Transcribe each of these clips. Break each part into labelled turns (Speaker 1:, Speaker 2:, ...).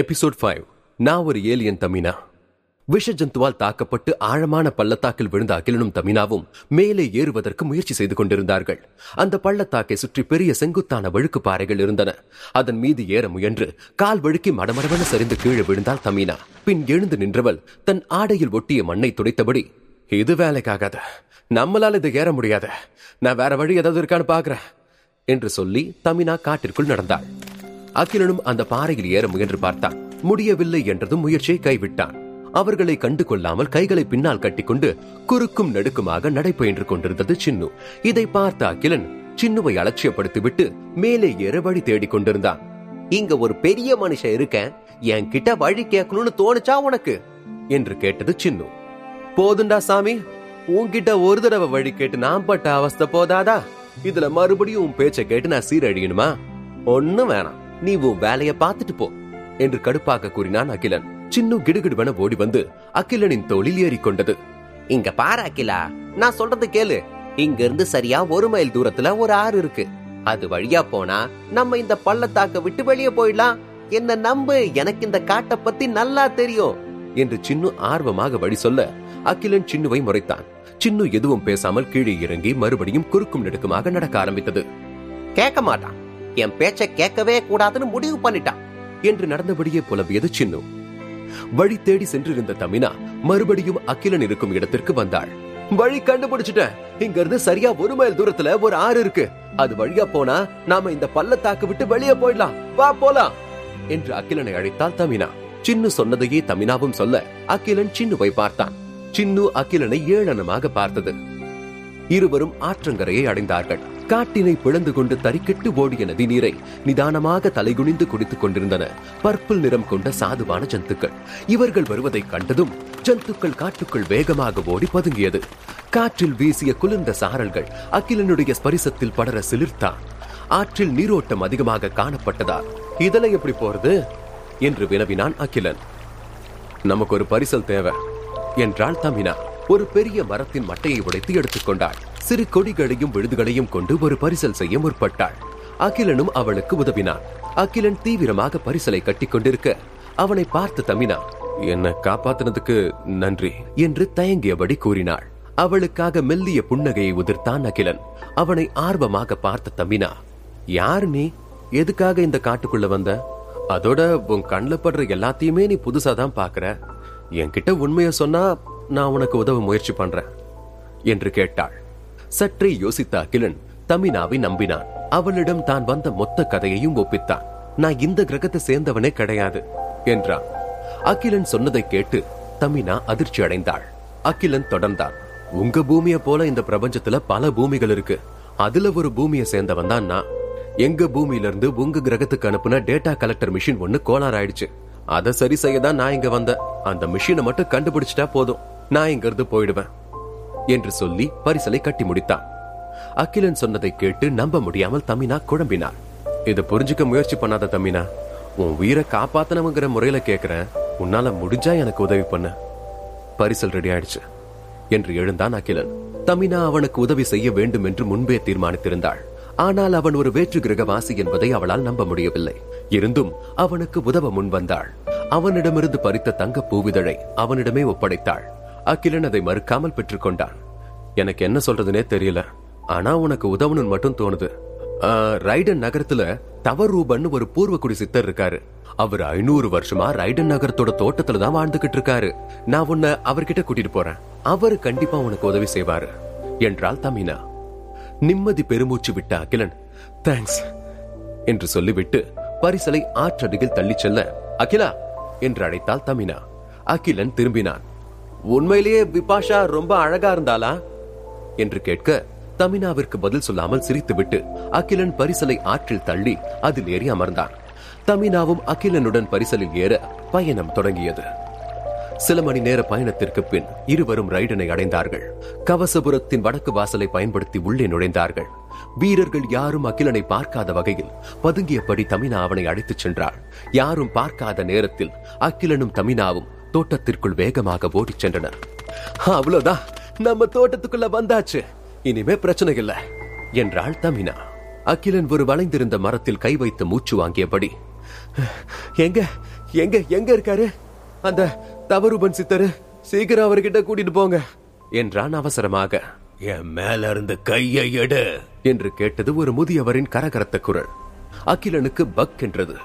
Speaker 1: Episode five நான் ஒரு alien தமினா. விஷ ஜந்துவால் தாக்கப்பட்டு ஆழமான பள்ளத்தாக்கில் விழுந்த அகிலனும் தமினாவும் மேலே ஏறுவதற்கு முயற்சி செய்து கொண்டிருந்தார்கள். அந்த பள்ளத்தாக்கை சுற்றி பெரிய செங்குத்தான வழுக்கு பாறைகள் இருந்தன. அதன் மீது ஏற முயன்று கால் வழுக்கி மடமடவென சரிந்து கீழே விழுந்தால் தமினா. பின் எழுந்து நின்றவள் தன் ஆடையில் ஒட்டிய மண்ணை துடைத்தபடி இது வேலைக்காகாத. நம்மளால இது ஏற முடியாத. நான் வேற வழி ஏதாவது இருக்கான்னு பாக்குறேன் என்று சொல்லி தமினா காட்டிற்குள் நடந்தாள். அகிலனும் அந்த பாறையில் ஏற முயன்று பார்த்தான். முடியவில்லை என்றதும் முயற்சியை கைவிட்டான். அவர்களை கண்டு கொள்ளாமல் கைகளை பின்னால் கட்டிக்கொண்டு குறுக்கும் நடுக்குமாக நடைபயின்று கொண்டிருந்தது சின்னு. இதை பார்த்த அகிலன் சின்னுவை அலட்சியப்படுத்திவிட்டு மேலே ஏற வழி தேடிக் கொண்டிருந்தான்.
Speaker 2: இங்க ஒரு பெரிய மனுஷன் இருக்கேன். என்கிட்ட வழி கேட்கணும்னு தோணுச்சா உனக்கு?
Speaker 1: என்று கேட்டது சின்னு. போதுண்டா சாமி. உன்கிட்ட ஒரு தடவை வழி கேட்டு நான் பட்ட அவஸ்தை போதாதா? இதுல மறுபடியும் உன் பேச்சை கேட்டு நான் சீரழியணுமா? ஒண்ணும் வேணாம். நீ உன் வேலைய பார்த்துட்டு போ என்று கடுப்பாக கூறினான் அகிலன். சின்னு கிடுகிடுவென ஓடி வந்து அகிலனின் தோளில் ஏறிக்கொண்டது
Speaker 2: இங்க பாரு அகிலா நான் சொல்றது கேளு. இங்க இருந்து சரியா ஒரு மைல் தூரத்துல ஒரு ஆறு இருக்கு. அது வழியா போனா நம்ம இந்த பள்ளத்தாக்க விட்டு வெளியே போயிடலாம். என்ன நம்பு? எனக்கு இந்த காட்டை பத்தி நல்லா தெரியும்
Speaker 1: என்று சின்னு ஆர்வமாக வழி சொல்ல அகிலன் சின்னுவை முறைத்தான். சின்னு எதுவும் பேசாமல் கீழே இறங்கி மறுபடியும் குறுக்கும் நெடுக்குமாக நடக்க ஆரம்பித்தது.
Speaker 2: கேட்க மாட்டான். என் பேச்ச கேட்கவே கூடாதுன்னு முடிவு பண்ணிட்டான்.
Speaker 1: என்று நடந்தபடியே புலம்பியது சின்னு? வழி தேடி சென்றிருந்த தமினா மறுபடியும் அகிலன் இருக்கும் இடத்திற்கு வந்தாள். வழி கண்டுபிடிச்சிட்டேன். இங்க இருந்து சரியா ஒரு மைல் தூரத்துல ஒரு ஆறு இருக்கு. அது வழியா போனா நாம இந்த பள்ளத்தாக்கு விட்டு வெளியே போயிடலாம். வா போலாம்! என்று அகிலனை அழைத்தாள் தமினா. சின்னு சொன்னதையே தமினாவும் சொல்ல அகிலன் சின்னுவை பார்த்தான். சின்னு அகிலனை ஏளனமாக பார்த்தது. இருவரும் ஆற்றங்கரையை அடைந்தார்கள். காட்டினை பிளந்து கொண்டு தறிக்கெட்டு ஓடிய நதி நீரை நிதானமாக தலைகுனிந்து குடித்துக் கொண்டிருந்தன. பர்பிள் நிறம் கொண்ட சாதுவான ஜந்துக்கள். இவர்கள் வருவதைக் கண்டதும் ஜந்துக்கள் காட்டுக்குள் வேகமாக ஓடி பதுங்கியது. காற்றில் வீசிய குளிர்ந்த சாரல்கள் அகிலனுடைய ஸ்பரிசத்தில் படர சிலிர்த்தான் ஆற்றில் நீரோட்டம் அதிகமாக காணப்பட்டதால் இதெல்லாம் எப்படி போறது? என்று வினவினான் அகிலன். நமக்கு ஒரு பரிசல் தேவை என்றாள் தமினா ஒரு பெரிய மரத்தின் மட்டையை உடைத்து எடுத்துக்கொண்டாள் சிறு கொடிகளையும் விழுதுகளையும் கொண்டு ஒரு பரிசல் செய்ய முற்பட்டாள். அகிலனும் அவளுக்கு உதவினான். அகிலன் தீவிரமாக பரிசலை கட்டிக் கொண்டிருக்க அவனை பார்த்து தமினா என்ன காப்பாத்தினதுக்கு நன்றி. என்று தயங்கியபடி கூறினாள். அவளுக்காக மெல்லிய புன்னகையை உதிர்த்தான் அகிலன். அவனை ஆர்வமாக பார்த்த தமினா யார் நீ? எதுக்காக இந்த காட்டுக்குள்ள வந்த? அதோட உன் கண்ணுல படுற எல்லாத்தையுமே நீ புதுசா தான் பாக்குற. என்கிட்ட உண்மைய சொன்னா நான் உனக்கு உதவ முயற்சி பண்றேன். என்று கேட்டாள். சற்றே யோசித்த அகிலன் தமினாவை நம்பினான். அவளிடம் தான் வந்த மொத்த கதையையும் ஒப்பித்தான். நான் இந்த கிரகத்தை சேர்ந்தவனே கிடையாது என்றான். அகிலன் சொன்னதை கேட்டு தமினா அதிர்ச்சி அடைந்தாள். அகிலன் தொடர்ந்தான். உங்க பூமிய போல இந்த பிரபஞ்சத்துல பல பூமிகள் இருக்கு. அதுல ஒரு பூமியை சேர்ந்தவன் தான் நான். எங்க பூமியில இருந்து உங்க கிரகத்துக்கு அனுப்புன டேட்டா கலெக்டர் மிஷின் ஒண்ணு கோளாறு ஆயிடுச்சு. அதை சரி செய்ய தான் நான் இங்க வந்தேன். அந்த மிஷினை மட்டும் கண்டுபிடிச்சிட்டா போதும். நான் இங்க இருந்து போயிடுவேன். என்று சொல்லி பரிசலை கட்டி முடித்தான். அகிலன் சொன்னதை கேட்டு நம்ப முடியாமல் தமினா குழம்பினார் இதை புரிஞ்சுக்க முயற்சி பண்ணாத தமினா. உன் உயிரை காப்பாத்தனவங்கிற முறையில கேக்குறேன் உன்னால முடிஞ்சா எனக்கு உதவி பண்ண. பரிசல் ரெடி ஆயிடுச்சு. என்று எழுந்தான் அகிலன். தமினா அவனுக்கு உதவி செய்ய வேண்டும் என்று முன்பே தீர்மானித்திருந்தாள். ஆனால் அவன் ஒரு வேற்று கிரகவாசி என்பதை அவளால் நம்ப முடியவில்லை. இருந்தும் அவனுக்கு உதவ முன் வந்தாள். அவனிடமிருந்து பறித்த தங்க பூவிதழை அவனிடமே ஒப்படைத்தாள். அகிலன் அதை மறுக்காமல் பெற்றுக்கொண்டான். எனக்கு என்ன சொல்றதுனே தெரியல. ஆனா உனக்கு உதவணும்னு மட்டும் தோணுது. ரைடன் நகரத்துல தவரூபன் ஒரு பூர்வக்குடி சித்தர் இருக்காரு. அவர் ஐநூறு வருஷமா ரைடன் நகரத்தோட தோட்டத்துல தான் வாழ்ந்துகிட்டு இருக்காரு. நான் உன்னை அவர்கிட்ட கூட்டிட்டு போறேன். அவர் கண்டிப்பா உனக்கு உதவி செய்வாரு. என்றாள் தமினா. நிம்மதி பெருமூச்சு விட்ட அகிலன் தேங்க்ஸ் என்று சொல்லிவிட்டு பரிசலை ஆற்றடியில் தள்ளிச் செல்ல அகிலா என்று அழைத்தாள் தமினா. அகிலன் திரும்பினான். உண்மையிலேயே விபாஷா ரொம்ப அழகா இருந்தாளா? என்று கேட்க தமினாவிற்கு பதில் சொல்லாமல் சிரித்துவிட்டு அகிலன் பரிசலை ஆற்றில் தள்ளி அதில் ஏறி அமர்ந்தான். தமினாவும் அகிலனுடன் பரிசலில் ஏற பயணம் தொடங்கியது. சில மணி நேர பயணத்திற்கு பின் இருவரும் ரைடனை அடைந்தார்கள். கவசபுரத்தின் வடக்கு வாசலை பயன்படுத்தி உள்ளே நுழைந்தார்கள். வீரர்கள் யாரும் அகிலனை பார்க்காத வகையில் பதுங்கியபடி தமினா அவனை அழைத்துச் சென்றாள். யாரும் பார்க்காத நேரத்தில் அகிலனும் தமினாவும் தோட்டத்திற்குள் வேகமாக ஓடிச் சென்றனர். அவ்வளவுதான் நம்ம தோட்டத்துக்குள்ள வந்தாச்சு. இனிமே பிரச்சனை இல்ல என்றாள் தமினா. அகிலன் ஒரு வளைந்திருந்த மரத்தில் கை வைத்து மூச்சு வாங்கியபடி எங்க எங்க எங்க இருக்காரு? அந்த தவறுபன் சித்தரு சீக்கிரம் அவர்கிட்ட கூட்டிட்டு போங்க என்றான் அவசரமாக.
Speaker 3: என் மேல இருந்து கையை எடு
Speaker 1: என்று கேட்டது ஒரு முதியவரின் கரகரத்த குரல். அகிலனுக்கு பக் என்றது.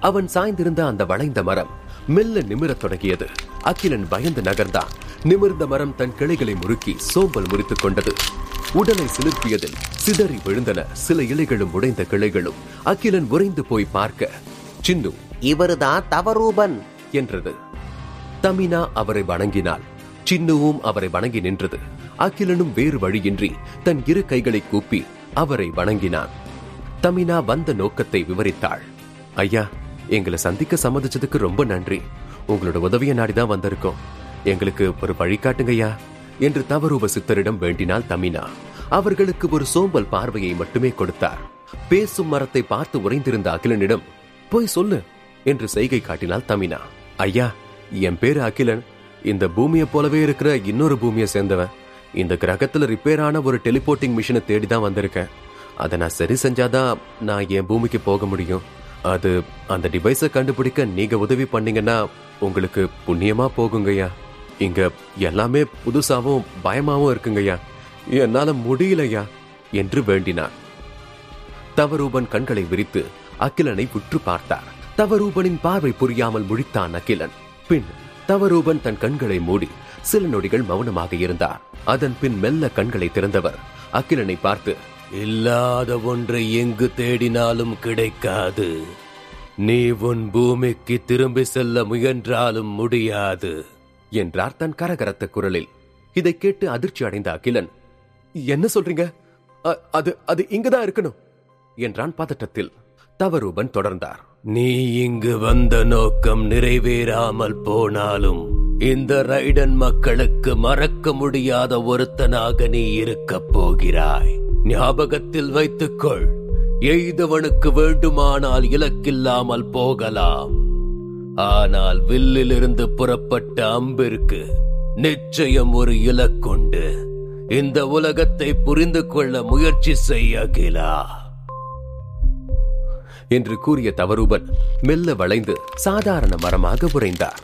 Speaker 1: அவன் சாய்ந்திருந்த அந்த வளைந்த மரம் மெல்ல நிமிரத் தொடங்கியது. அகிலன் பயந்து நகர்ந்தான். நிமிர்ந்த மரம் தன் கிளைகளை முறுக்கி சோம்பல் முறித்துக் கொண்டது. உடலை சிலிர்ப்பியதில் சிதறி விழுந்தன. சில இலைகளும் உடைந்த கிளைகளும் அகிலன் உறைந்து போய் பார்க்க சின்னு
Speaker 2: இவருதான் தவரூபன்!
Speaker 1: என்றது. தமினா அவரை வணங்கினாள். சின்னுவும் அவரை வணங்கி நின்றது. அகிலனும் வேறு வழியின்றி தன் இரு கைகளை கூப்பி அவரை வணங்கினான். தமினா வந்த நோக்கத்தை விவரித்தாள். ஐயா எங்களை சந்திக்க சம்மதிச்சதுக்கு ரொம்ப நன்றி. உங்களோட உதவியை நாடிதான் வந்திருக்கோம். எங்களுக்கு ஒரு வழிகாட்டுங்கய்யா என்று தவரூப சித்தரிடம் வேண்டினாள் தமினா அவர்களுக்கு ஒரு சோம்பல் பார்வையை மட்டுமே கொடுத்தார். பேசும் மரத்தை பார்த்து உறைந்திருந்த அகிலனிடம் போய் சொல்லு என்று செய்கை காட்டினாள் தமினா ஐயா என் பேரு அகிலன். இந்த பூமியை போலவே இருக்கிற இன்னொரு பூமியை சேர்ந்தவன் இந்த கிரகத்துல ரிப்பேர் ஆன ஒரு டெலிபோர்ட்டிங் மிஷினை தேடி தான் வந்திருக்கேன். அதை நான் சரி செஞ்சாதான் நான் என் பூமிக்கு போக முடியும். அது அந்த டிவைஸை கண்டுபிடிக்க நீங்க உதவி பண்ணீங்கன்னா உங்களுக்கு புண்ணியமா போகுங்கய்யா. இங்க எல்லாமே புதுசாவும் பயமாவும் இருக்குங்கய்யா. என்னால முடியலையா என்று வேண்டினார். தவரூபன் கண்களை விரித்து அகிலனை உற்று பார்த்தார். தவரூபனின் பார்வை புரியாமல் முழித்தான் அகிலன். பின் தவரூபன் தன் கண்களை மூடி சில நொடிகள் மௌனமாக இருந்தார். அதன் பின் மெல்ல கண்களை திறந்தவர். அகிலனை பார்த்து
Speaker 3: இல்லாத ஒன்றை எங்கு தேடினாலும் கிடைக்காது. நீ உன் பூமிக்கு திரும்பி செல்ல முயன்றாலும் முடியாது.
Speaker 1: என்றார் தன் கரகரத்த குரலில். இதை கேட்டு அதிர்ச்சி அடைந்த அகிலன். என்ன சொல்றீங்க? அது அது இங்கதான் இருக்கணும். என்றான் பதட்டத்தில். தவரூபன் தொடர்ந்தார்.
Speaker 3: நீ இங்கு வந்த நோக்கம் நிறைவேறாமல் போனாலும் இந்த ரைடன் மக்களுக்கு மறக்க முடியாத ஒருத்தனாக நீ இருக்கப் போகிறாய். ஞாபகத்தில் வைத்துக்கொள். எய்தவனுக்கு வேண்டுமானால் இலக்கில்லாமல் போகலாம். ஆனால் வில்லிலிருந்து புறப்பட்ட அம்பிற்கு நிச்சயம் ஒரு இலக்குண்டு. இந்த உலகத்தை புரிந்து கொள்ள முயற்சி செய்ய அகிலா.
Speaker 1: என்று கூறிய தவரூபன் மெல்ல வளைந்து சாதாரண மரமாக உறைந்தார்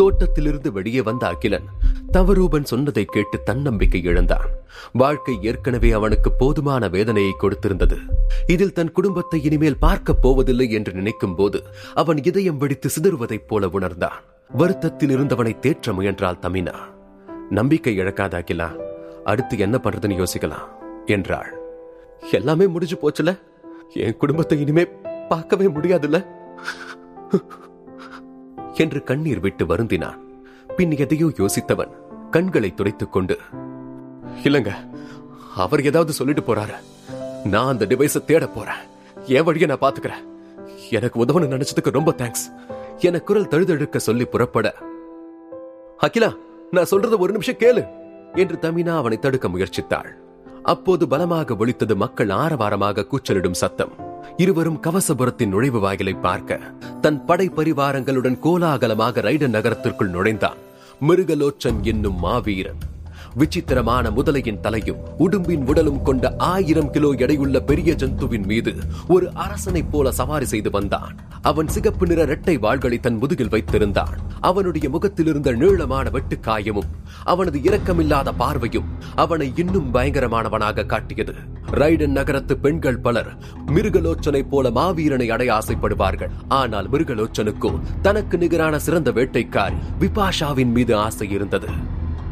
Speaker 1: தோட்டத்திலிருந்து வெளியே வந்த அகிலன் தவரூபன் சொன்னதை கேட்டு தன்னம்பிக்கை இழந்தான். வாழ்க்கை ஏற்கனவே அவனுக்கு போதுமான வேதனையை கொடுத்திருந்தது. இதில் தன் குடும்பத்தை இனிமேல் பார்க்கப் போவதில்லை என்று நினைக்கும் போது அவன் இதயம் வெடித்து சிதறுவதைப் போல உணர்ந்தான். வருத்தத்தில் இருந்தவனை தேற்ற முயன்றாள் தமினா நம்பிக்கை இழக்காத அகிலா அடுத்து என்ன பண்றதுன்னு யோசிக்கலாம் என்றாள். எல்லாமே முடிஞ்சு போச்சுல? என் குடும்பத்தை இனிமே பார்க்கவே முடியாதுல்ல என்று கண்ணீர் விட்டு வருந்தினான். பின் எதையோ யோசித்தவன் கண்களை துடைத்துக் கொண்டு இல்லங்க அவர் ஏதாவது சொல்லிட்டு போறாரு. நான் அந்த டிவைஸை தேட போறேன். என் வழியை நான் பாத்துக்கிறேன் எனக்கு உதவணும் நினைச்சதுக்கு ரொம்ப தேங்க்ஸ் என குரல் தழுதழுக்க சொல்லி புறப்பட அகிலா நான் சொல்றத ஒரு நிமிஷம் கேளு என்று தமினா அவனை தடுக்க முயற்சித்தாள். அப்போது பலமாக ஒழித்தது மக்கள் ஆரவாரமாக கூச்சலிடும் சத்தம். இருவரும் கவசபுரத்தின் நுழைவு வாயிலை பார்க்க தன் படை பரிவாரங்களுடன் கோலாகலமாக ரைடன் நகரத்திற்குள் நுழைந்தான். மிருகலோச்சன் என்னும் மாவீரன். விசித்திரமான முதலையின் தலையும் உடும்பின் உடலும் கொண்ட ஆயிரம் கிலோ எடையுள்ள பெரிய ஜந்துவின் மீது ஒரு அரசனைப் போல சவாரி செய்து வந்தான். அவன் சிகப்பு நிற இரட்டை வாள்களை தன் முதுகில் வைத்திருந்தான். அவனுடைய முகத்தில் இருந்த நீளமான வெட்டுக்காயமும் அவனது இரக்கமில்லாத பார்வையும் அவனை இன்னும் பயங்கரமானவனாக காட்டியது. ரைடன் நகரத்து பெண்கள் பலர் மிருகலோச்சனை போல மாவீரனை அடைய ஆசைப்படுவார்கள். ஆனால் மிருகலோச்சனுக்கோ தனக்கு நிகரான சிறந்த வேட்டைக்காரி விபாஷாவின் மீது ஆசை இருந்தது.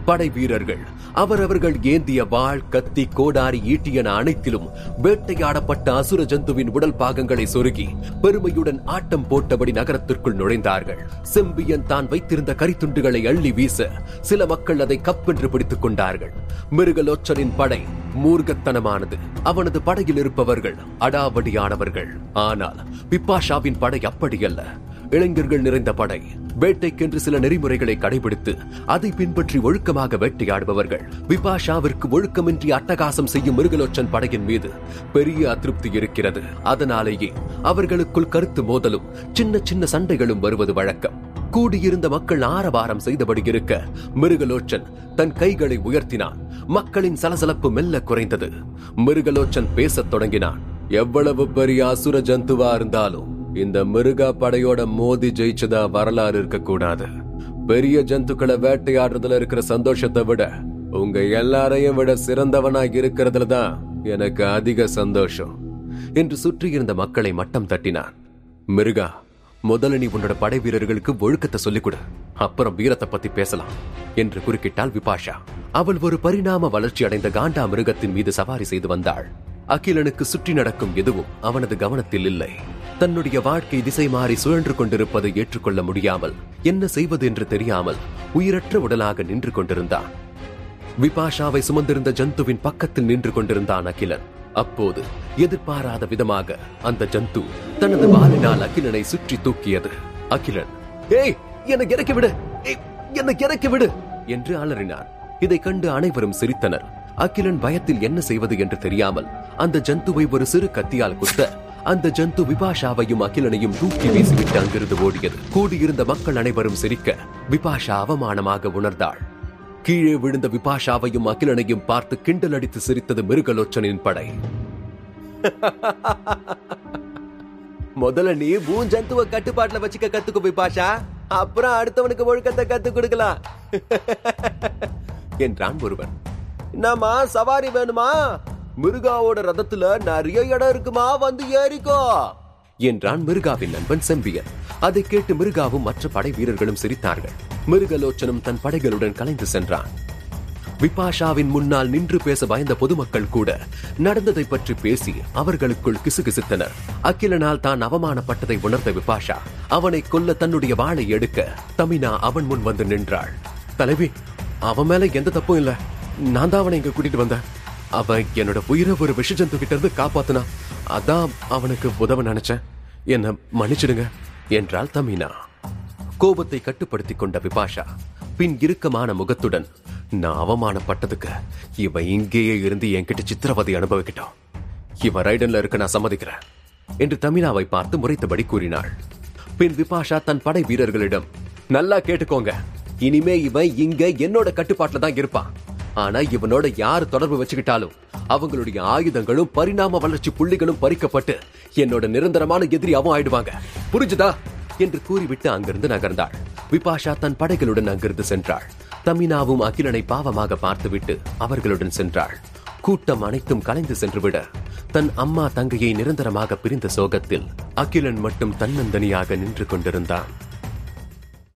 Speaker 1: படை வீரர்கள். அவரவர்கள் ஏந்திய வாள் கத்தி கோடாரி ஈட்டி என அனைத்திலும் வேட்டையாடப்பட்ட அசுர ஜந்துவின் உடல் பாகங்களை சொருகி பெருமையுடன் ஆட்டம் போட்டபடி நகரத்திற்குள் நுழைந்தார்கள். செம்பியன் தான் வைத்திருந்த கரித்துண்டுகளை அள்ளி வீச சில மக்கள் அதை கப்பென்று பிடித்துக் கொண்டார்கள். மிருகலோச்சனின் படை மூர்க்கத்தனமானது. அவனது படையில் இருப்பவர்கள் அடாவடியானவர்கள். ஆனால் பிப்பாஷாவின் படை அப்படியல்ல இளைஞர்கள் நிறைந்த படை வேட்டைக்கென்று சில நெறிமுறைகளை கடைபிடித்து அதை பின்பற்றி ஒழுக்கமாக வேட்டையாடுபவர்கள். விபாஷாவிற்கு ஒழுக்கமின்றி அட்டகாசம் செய்யும் மிருகலோச்சன் படையின் மீது பெரிய அதிருப்தி இருக்கிறது. அதனாலேயே அவர்களுக்குள் கருத்து மோதலும் சின்ன சின்ன சண்டைகளும் வருவது வழக்கம். கூடியிருந்த மக்கள் ஆரவாரம் செய்தபடி இருக்க மிருகலோச்சன் தன் கைகளை உயர்த்தினான். மக்களின் சலசலப்பு மெல்ல குறைந்தது. மிருகலோச்சன் பேசத் தொடங்கினான். எவ்வளவு பெரிய அசுர ஜந்துவா இருந்தாலும்
Speaker 3: இந்த மிருகா படையோட மோதி ஜெயிச்சதா வரலாறு இருக்கக்கூடாது. பெரிய ஜந்துக்களை வேட்டையாடுறதுல இருக்கிற சந்தோஷத்தை விட உங்க எல்லாரையும் விட சிறந்தவனா இருக்கிறதுல தான் எனக்கு அதிக சந்தோஷம்.
Speaker 1: என்று சுற்றியிருந்த மக்களை மட்டம் தட்டினான். மிருகா முதல்ல நீ உன்னோட படை வீரர்களுக்கு ஒழுக்கத்தை சொல்லிக் கொடு அப்புறம் வீரத்தை பத்தி பேசலாம் என்று குறுக்கிட்டாள் விபாஷா. அவள் ஒரு பரிணாம வளர்ச்சி அடைந்த காண்டா மிருகத்தின் மீது சவாரி செய்து வந்தாள். அகிலனுக்கு சுற்றி நடக்கும் எதுவும் அவனது கவனத்தில் இல்லை. தன்னுடைய வாழ்க்கை திசை மாறி சுழன்று கொண்டிருப்பதை ஏற்றுக்கொள்ள முடியாமல் என்ன செய்வது என்று தெரியாமல் உயிரற்ற உடலாக நின்று கொண்டிருந்தான். விபாஷாவை சுமந்திருந்த ஜந்துவின் பக்கத்தில் நின்று கொண்டிருந்தான் அகிலன். அப்போது எதிர்பாராத விதமாக அந்த ஜந்து தனது வாலினால் அகிலனை சுற்றி தூக்கியது. அகிலன் ஏய் என்னை இறக்கி விடு. என்னை இறக்கி விடு. என்று அலறினார் இதை கண்டு அனைவரும் சிரித்தனர். அகிலன் பயத்தில் என்ன செய்வது என்று தெரியாமல் அந்த ஜந்துவை ஒரு சிறு கத்தியால் குத்த அந்த ஜந்து விபாஷாவையும் அகிலனையும் தூக்கி வீசிவிட்டு அங்கிருந்து ஓடியது. கூடியிருந்த மக்கள் அனைவரும் சிரிக்க விபாஷா அவமானமாக உணர்ந்தாள். கீழே விழுந்த விபாஷாவையும் அகிலனையும் பார்த்து கிண்டல் அடித்து சிரித்தது மிருகலோச்சனின் படை.
Speaker 2: முதல்ல நீ பூன் ஜந்துவ கட்டுப்பாட்டுல வச்சுக்க கத்துக்கு விபாஷா. அப்புறம் அடுத்தவனுக்கு ஒழுக்கத்தை கத்து கொடுக்கலாம்.
Speaker 1: என்றான் ஒருவன்.
Speaker 2: என்னம்மா சவாரி வேணுமா? மிருகாவோட ரதத்துல நிறைய இடம் இருக்குமா? வந்து ஏறிக்கோ.
Speaker 1: என்றான் மிருகாவின் நண்பன் செம்பியன். அதை கேட்டு மிருகாவும் மற்ற படை வீரர்களும் சிரித்தார்கள். மிருகலோச்சனும் தன் படைகளுடன் கலைந்து சென்றான். விபாஷாவின் முன்னால் நின்று பேச பயந்த பொதுமக்கள் கூட நடந்ததை பற்றி பேசி அவர்களுக்குள் கிசுகிசுத்தனர். அகிலனால் தான் அவமானப்பட்டதை உணர்ந்த விபாஷா அவனை கொல்ல தன்னுடைய வாளை எடுக்க தமினா அவன் முன் வந்து நின்றாள். தலைவி அவன் மேல எந்த தப்பும் இல்ல. நான் தான் அவனை இங்க கூட்டிட்டு வந்தேன். அவன் என்னோட உயிரை ஒரு விஷஜந்து கிட்ட இருந்து காப்பாத்தினா அதான் அவனுக்கு உதவ நினைச்சேன். என்ன மன்னிச்சிடுங்க என்றாள் தமினா. கோபத்தை கட்டுப்படுத்திக் கொண்ட பிபாஷா பின் இறுக்கமான முகத்துடன் நான் அவமானப்பட்டதுக்கு இவன் இங்கேயே இருந்து என்கிட்ட சித்திரவதை அனுபவிக்கிட்டோம். இவன் ரைடன்ல இருக்க நான் சம்மதிக்கிறேன் என்று தமிழாவை பார்த்து முறைத்தபடி கூறினாள். பின் விபாஷா தன் படை வீரர்களிடம் நல்லா கேட்டுக்கோங்க. இனிமே இவன் இங்க என்னோட கட்டுப்பாட்டுல தான் இருப்பான். ஆனா இவனோட யார் தொடர்பு வச்சுக்கிட்டாலும் அவங்களுடைய ஆயுதங்களும் பரிணாம வளர்ச்சி புள்ளிகளும் பறிக்கப்பட்டு என்னோட நிரந்தரமான எதிரி அவன் ஆயிடுவாங்க. புரிஞ்சுதா? என்று கூறிவிட்டு அங்கிருந்து நகர்ந்தாள். விபாஷா தன் படைகளுடன் அங்கிருந்து சென்றாள். தமினாவும் அகிலனை பாவமாக பார்த்துவிட்டு அவர்களுடன் சென்றாள். கூட்டம் அனைத்தும் கலைந்து சென்றுவிட தன் அம்மா தங்கையை நிரந்தரமாக பிரிந்த சோகத்தில் அகிலன் மட்டும் தன்னந்தனியாக நின்று கொண்டிருந்தான்.